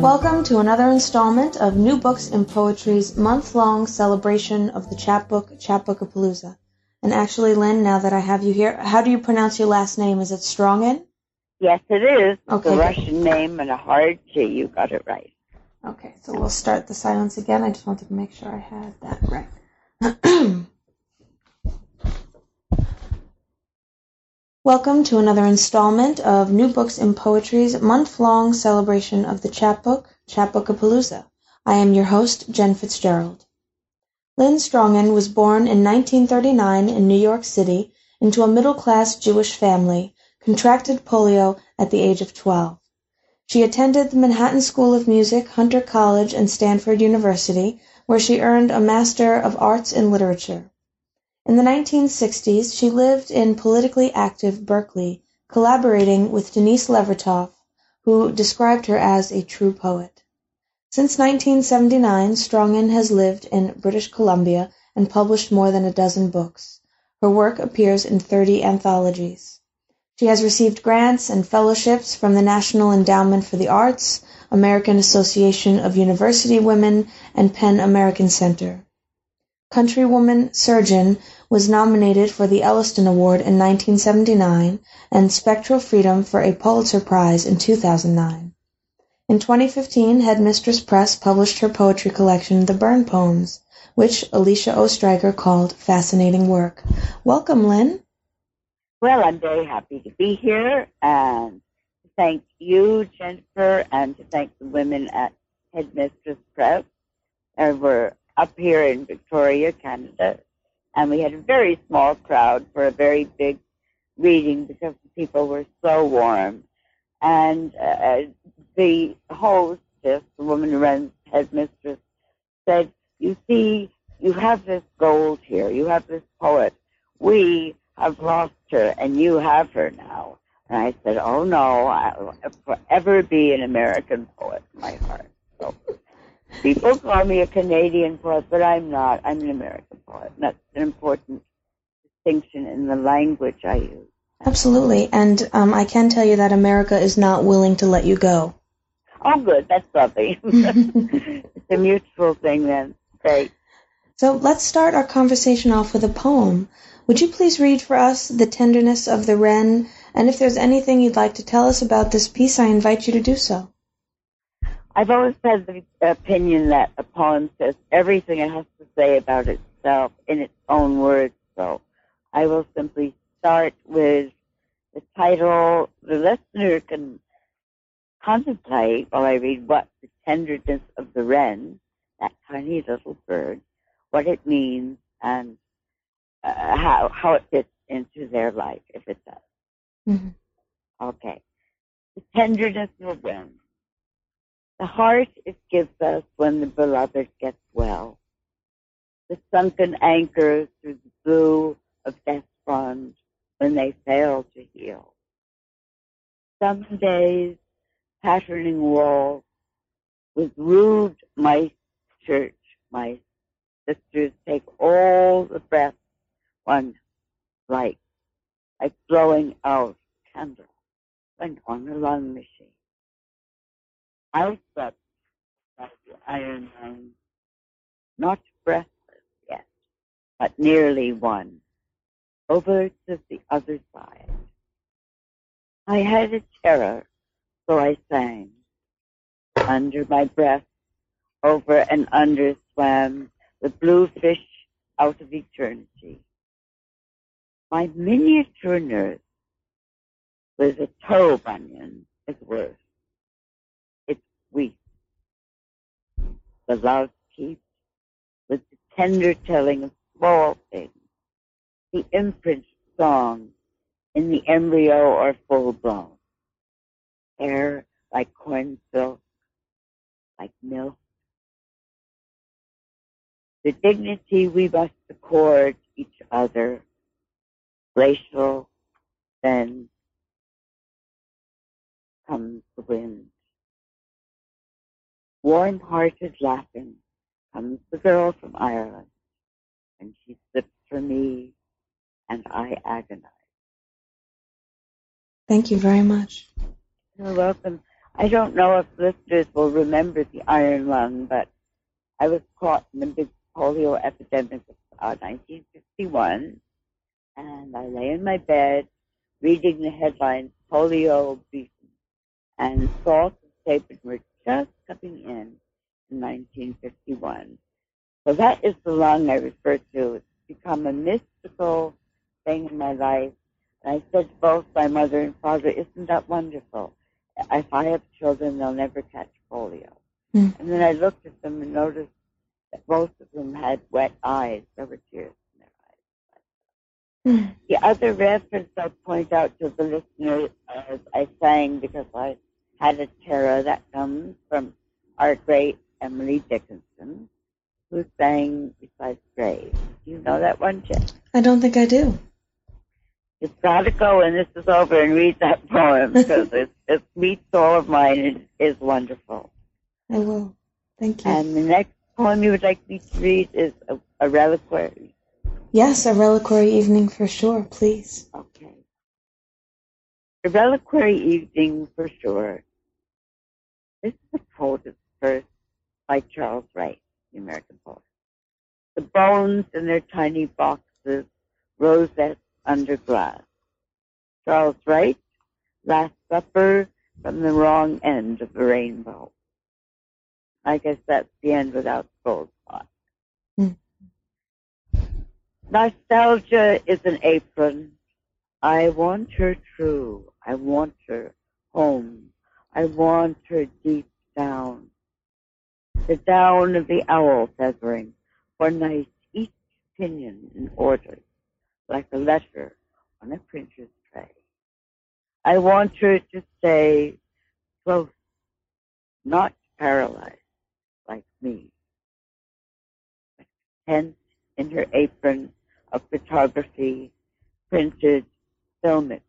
Welcome to another installment of New Books in Poetry's month-long celebration of the chapbook, Chapbook of Chapbookapalooza. And actually, Lynn, now that I have you here, how do you pronounce your last name? Is it Strongin? Yes, it is. Okay, It's a. Russian name and a hard G. You got it right. Okay, so we'll start the silence again. I just wanted to make sure I had that right. Welcome to another installment of New Books in Poetry's month-long celebration of the chapbook, Chapbookapalooza. I am your host, Jen Fitzgerald. Lynn Strongin was born in 1939 in New York City into a middle-class Jewish family, contracted polio at the age of 12. She attended the Manhattan School of Music, Hunter College, and Stanford University, where she earned a Master of Arts in Literature. In the 1960s, she lived in politically active Berkeley, collaborating with Denise Levertov, who described her as a true poet. Since 1979, Strongin has lived in British Columbia and published more than a dozen books. Her work appears in 30 anthologies. She has received grants and fellowships from the National Endowment for the Arts, American Association of University Women, and PEN American Center. Countrywoman Surgeon was nominated for the Elliston Award in 1979 and Spectral Freedom for a Pulitzer Prize in 2009. In 2015, Headmistress Press published her poetry collection, The Burn Poems, which Alicia Ostriker called fascinating work. Welcome, Lynn. Well, I'm very happy to be here and to thank you, Jennifer, and to thank the women at Headmistress Press. Uh, we're up here in Victoria, Canada, and we had a very small crowd for a very big reading because the people were so warm. And uh, the hostess, the woman who runs Headmistress, said, you see, you have this gold here. You have this poet. We have lost her, and you have her now. And I said, oh no, I'll forever be an American poet in my heart. So people call me a Canadian poet, but I'm not. I'm an American poet. And that's an important distinction in the language I use. Absolutely, and um, I can tell you that America is not willing to let you go. Oh, good. That's lovely. it's a mutual thing then. Great. So let's start our conversation off with a poem. Would you please read for us The Tenderness of the Wren? And if there's anything you'd like to tell us about this piece, I invite you to do so. I've always had the opinion that a poem says everything it has to say about itself in its own words. So I will simply start with the title. The listener can contemplate while I read what the tenderness of the wren, that tiny little bird, what it means and uh, how how it fits into their life if it does. Mhm. Okay. The tenderness of the wren. The heart it gives us when the beloved gets well. The sunken anchors through the blue of death front when they fail to heal. Some days patterning walls with rude mice church mice. Sisters take all the breath one like, like blowing out candle when on a lung machine. I slept like iron man, not breathless yet, but nearly one, over to the other side. I had a terror, so I sang. Under my breath, over and under swam the blue fish out of eternity. My miniature nurse was a toe bunion is worse. Weak. The love keeps with the tender telling of small things, the imprint song in the embryo or full blown. air like corn silk, like milk. The dignity we must accord each other, glacial, then comes the wind. Warm-hearted laughing comes the girl from Ireland, and she slips for me, and I agonize. Thank you very much. You're welcome. I don't know if listeners will remember the iron lung, but I was caught in the big polio epidemic of uh, 1951, and I lay in my bed reading the headlines, polio beaten, and Salk and Sabin were just coming in in 1951. So that is the lung I refer to. It's become a mystical thing in my life. And I said to both my mother and father, isn't that wonderful? If I have children, they'll never catch polio. Mm. And then I looked at them and noticed that both of them had wet eyes. There were tears in their eyes. Mm. The other reference I point out to the listeners as I sang because I had a terror that comes from our great Emily Dickinson, who sang Besides Grave. Do you know that one, Jen? I don't think I do. You've got to go when this is over and read that poem because it, it meets all of mine and it is wonderful. I will. Thank you. And the next poem you would like me to read is a, a reliquary. yes, a reliquary evening for sure, please. Okay. A reliquary evening for sure. This is a poet's verse by Charles Wright, the American poet. The bones in their tiny boxes, rosettes under glass. Charles Wright, Last Supper from the wrong end of the rainbow. I guess that's the end without Goldspot. Hmm. Nostalgia is an apron. I want her true. I want her home. I want her deep down. The down of the owl feathering, for night each pinion in order, like a letter on a printer's tray. I want her to stay close, not paralyzed like me, but tense in her apron of photography, printed filmic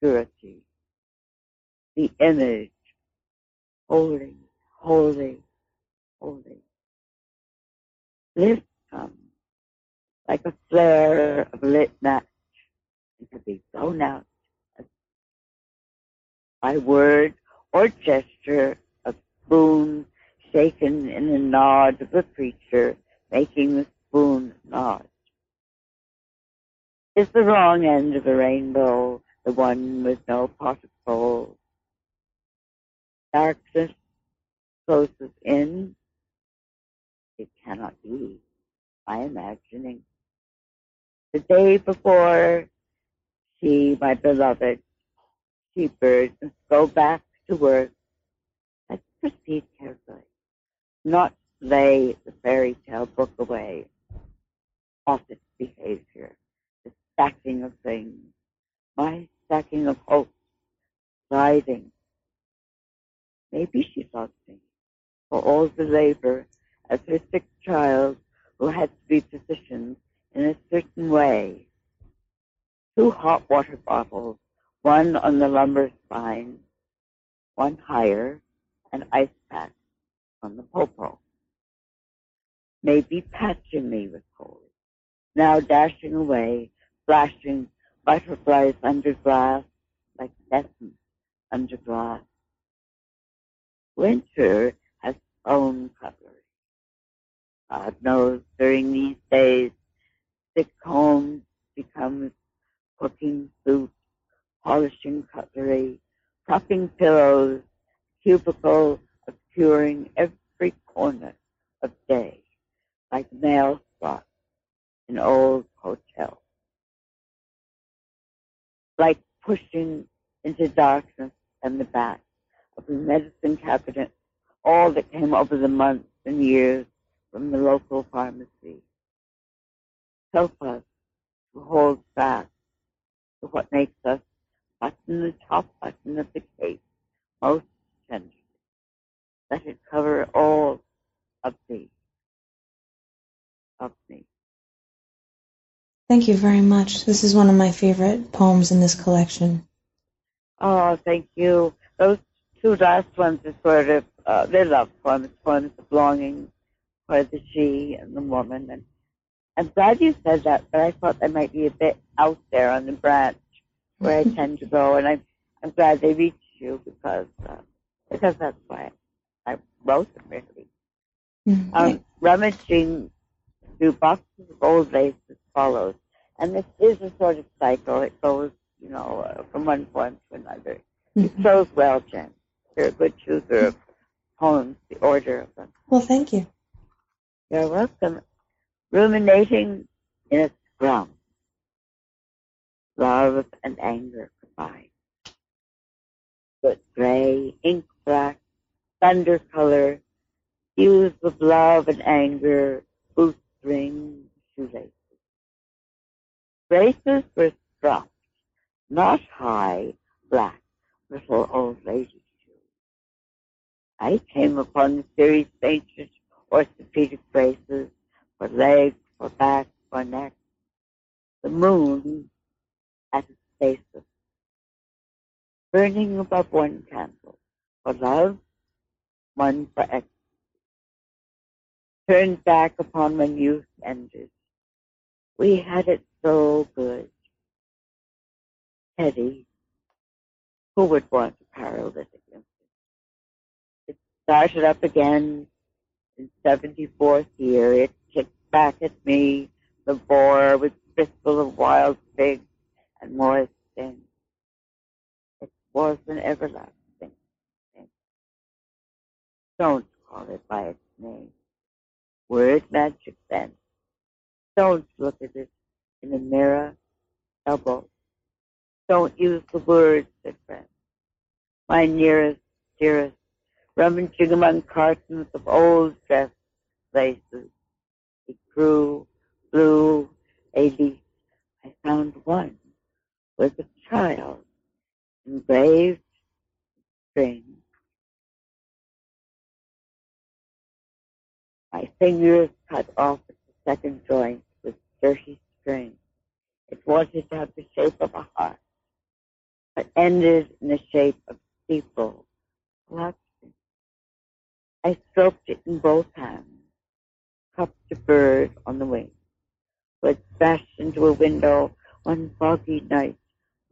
purity. The image, holy, holy, holy. Lift come like a flare of lit match to be blown out by word or gesture a spoon shaken in the nod of the preacher making the spoon nod. Is the wrong end of the rainbow the one with no pot of gold? Darkness closes in. It cannot be. My imagining. The day before she, my beloved, she bird, must go back to work. Let's proceed carefully, not lay the fairy tale book away off its behavior, the stacking of things, my stacking of hopes, sliding. Maybe she loves me for all the labor as her sick child who had to be positioned in a certain way. Two hot water bottles, one on the lumbar spine, one higher, an ice pack on the popo. Maybe patching me with cold, now dashing away, flashing butterflies under glass like essence under glass. Winter has own cutlery. God knows during these days, sick home becomes cooking soup, polishing cutlery, propping pillows, cubicle obscuring every corner of day, like mail spots in old hotels. Like pushing into darkness and the back of the medicine cabinet all that came over the months and years from the local pharmacy. Help us to hold fast to what makes us button the top button of the cape most tenderly. Let it cover all of thee, of me. Thank you very much. This is one of my favorite poems in this collection. Oh, thank you. Those two last ones are sort of, uh, they're love poems, poems of longing for the she and the woman. And I'm glad you said that, but I thought they might be a bit out there on the branch where I tend to go. And I'm, I'm glad they reached you because, uh, because that's why I wrote them really. Mm, Um, rummaging through boxes of old lace as follows. And this is a sort of cycle. It goes, you know, uh, from one poem to another. It mhm. shows well, Jen. You're a good chooser of poems, the order of them. Well, thank you. You're welcome. Ruminating in a scrum. Love and anger combined. But gray, ink black, thunder color, hues of love and anger, boot strings, shoelaces. Braces were strapped, not high, black, little old lady shoes. I came upon of ancient orthopedic braces for legs, for back, for neck. The moon at its basis, burning above one candle for love, one for ecstasy. Turned back upon when youth ended. We had it so good. Teddy, who would want a paralytic started up again in 74th year. It kicked back at me, the boar with bristle of wild figs and moist sting. It was an everlasting thing. Don't call it by its name. Word magic then. Don't look at it in a mirror, elbow. Don't use the words, said friend. My nearest, dearest, rummaging among cartons of old dress laces. It grew, blue, a leaf. I found one with a child engraved string. My fingers cut off at the second joint with dirty string. It wanted to have the shape of a heart, but ended in the shape of steeple collapsing. I stroked it in both hands, cupped a bird on the wing, who had smashed into a window one foggy night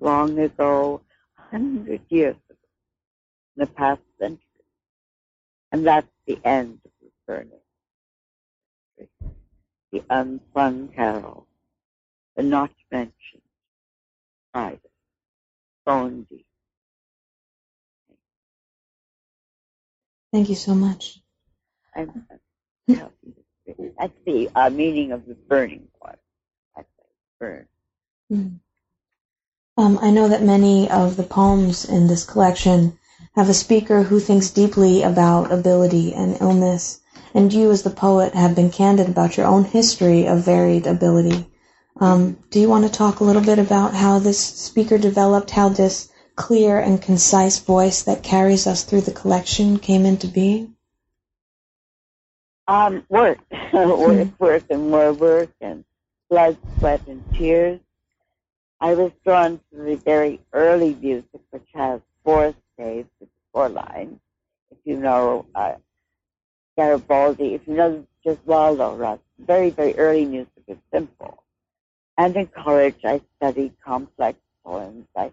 long ago, a hundred years ago, in the past century. And that's the end of the burning. The unsung carol, the not mentioned, private, bone deep. Thank you so much. I'm, that's the uh, meaning of the burning part. That's burn. Mm. Um, I know that many of the poems in this collection have a speaker who thinks deeply about ability and illness, and you, as the poet, have been candid about your own history of varied ability. Um, do you want to talk a little bit about how this speaker developed, how this clear and concise voice that carries us through the collection came into being? Um, work, work, work, and more work, and blood, sweat, and tears. I was drawn to the very early music, which has four staves, with four lines. If you know uh, Garibaldi, if you know Gesualdo, Russ, very, very early music is simple. And in college, I studied complex poems. I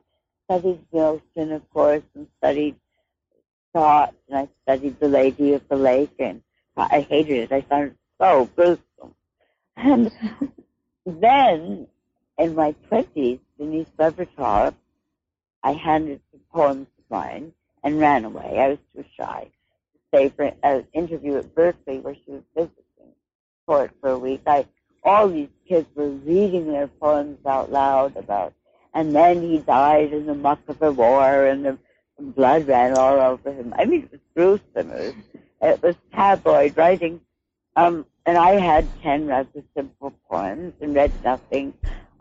studied Milton, of course, and studied Scott, and I studied The Lady of the Lake, and I hated it. I found it so gruesome. And then, in my twenties, Denise Levertov, I handed some poems of mine and ran away. I was too shy to stay for an interview at Berkeley where she was visiting for it for a week. I all these kids were reading their poems out loud about, and then he died in the muck of the war, and the blood ran all over him. I mean, it was gruesome. It was, it was tabloid writing. Um, and I had ten rather simple poems and read nothing.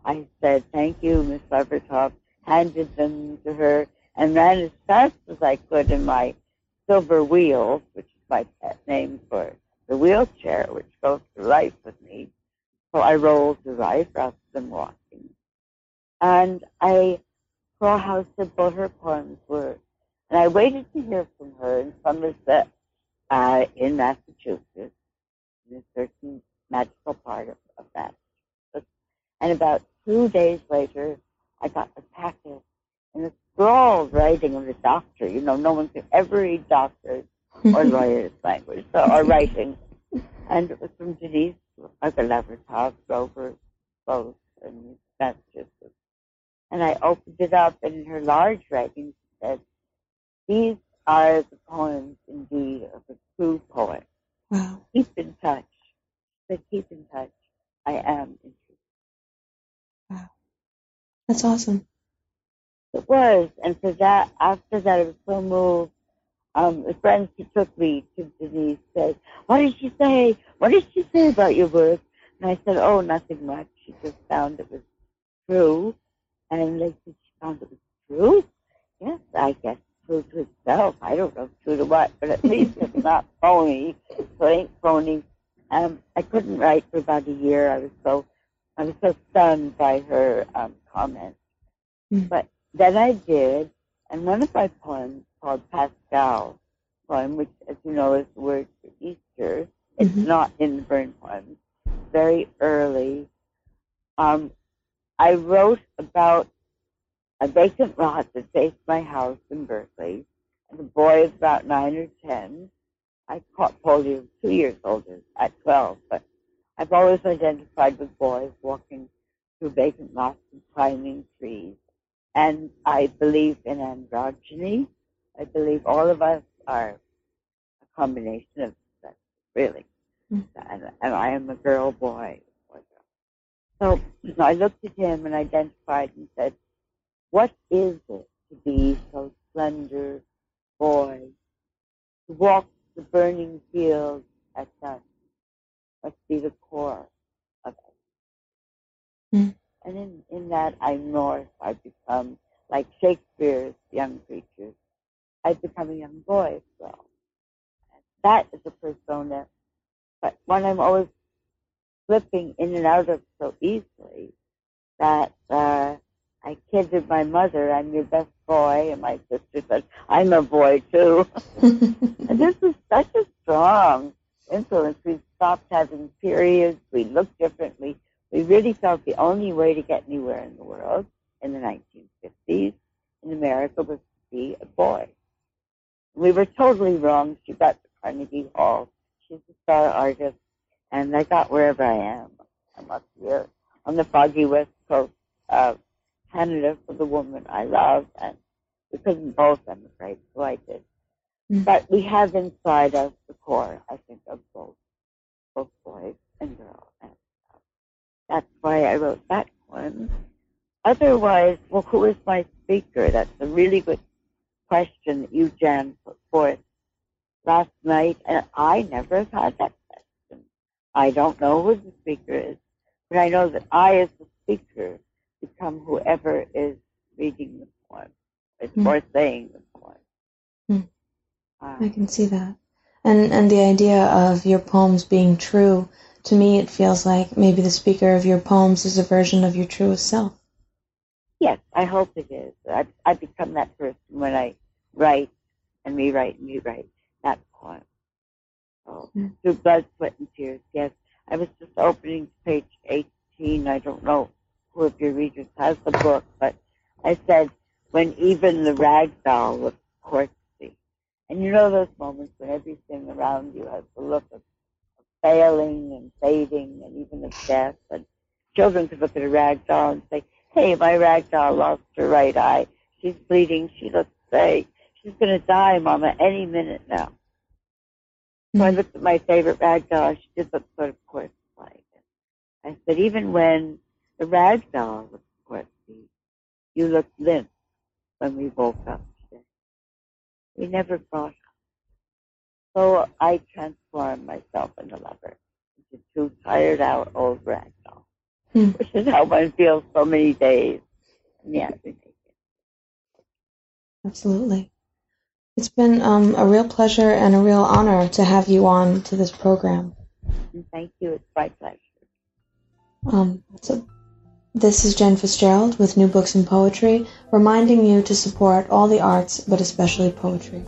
I said, thank you, Miss Levertov, handed them to her, and ran as fast as I could in my silver wheel, which is my pet name for the wheelchair, which goes through life with me. So I rolled to life rather than walking. And I saw how simple her poems were. And I waited to hear from her in Somerset, uh, in Massachusetts, in a certain magical part of, of that. And about two days later, I got a packet and a scrawled writing of the doctor. You know, no one could ever read doctors or lawyers' language so, or writing. And it was from Denise Levertov, Grover both, and Massachusetts. And I opened it up, and in her large writing, she said, These are the poems, indeed, of a true poet. Wow. Keep in touch. But keep in touch. I am in interested. Wow. That's awesome. It was. And for that, after that, I was so moved. Um, the friends who took me to Denise said, what did she say? What did she say about your work? And I said, oh, nothing much. She just found it was true. And said she found it was true. Yes, I guess true to itself. I don't know true to what, but at least it's not phony. So it ain't phony. Um, I couldn't write for about a year. I was so, I was so stunned by her um, comments. Mm. But then I did, and one of my poems called Paschal poem, which, as you know, is the word for Easter. It's Mhm. not in the Burn poems. Very early. Um, I wrote about a vacant lot that faced my house in Berkeley, and a boy of about nine or ten. I caught polio two years older at 12, but I've always identified with boys walking through vacant lots and climbing trees. And I believe in androgyny. I believe all of us are a combination of that, really. Mm. And, and I am a girl, boy. So I looked at him and identified and said, what is it to be so slender, boy, to walk the burning fields at dusk must be the core of it. Mm. And in, in that I morph, I become like Shakespeare's young creatures. I become a young boy as well. That is a persona, but one I'm always slipping in and out of so easily that uh, I kidded my mother, I'm your best boy, and my sister said, I'm a boy too. And this is such a strong influence. We stopped having periods. We looked differently. We really felt the only way to get anywhere in the world in the 1950s in America was to be a boy. We were totally wrong. She got to Carnegie Hall. She's a star artist, and I got wherever I am. I'm up here on the foggy west coast of Canada for the woman I love, and we couldn't both, I'm afraid, so I did. Mm. But we have inside us the core, I think, of both, both boys and girls. And uh, that's why I wrote that one. Otherwise, well, who is my speaker? That's a really good question that you, Jan, put forth last night, and I never have had that. I don't know who the speaker is, but I know that I, as the speaker, become whoever is reading the poem Mm. or saying the poem. Mm. Uh, I can see that. And and the idea of your poems being true, to me it feels like maybe the speaker of your poems is a version of your truest self. Yes, I hope it is. I, I become that person when I write and rewrite and rewrite that poem. Through blood, sweat, and tears, yes. I was just opening page 18. I don't know who of your readers has the book, but I said, when even the rag doll looks corpsey. And you know those moments when everything around you has the look of, of failing and fading and even of death. And children could look at a rag doll and say, hey, my rag doll lost her right eye. She's bleeding. She looks sick. She's going to die, Mama, any minute now. So I looked at my favorite rag doll. She did look sort of corpse-like. I said, even when the rag doll looks corpsey, you look limp when we woke up today. We never got up. So I transformed myself into lover, into two tired out old rag doll, Hmm. which is how one feels so many days. And yet we make it. Absolutely. It's been um, a real pleasure and a real honor to have you on to this program. Thank you. It's my pleasure. Um, so this is Jen Fitzgerald with New Books in Poetry, reminding you to support all the arts, but especially poetry.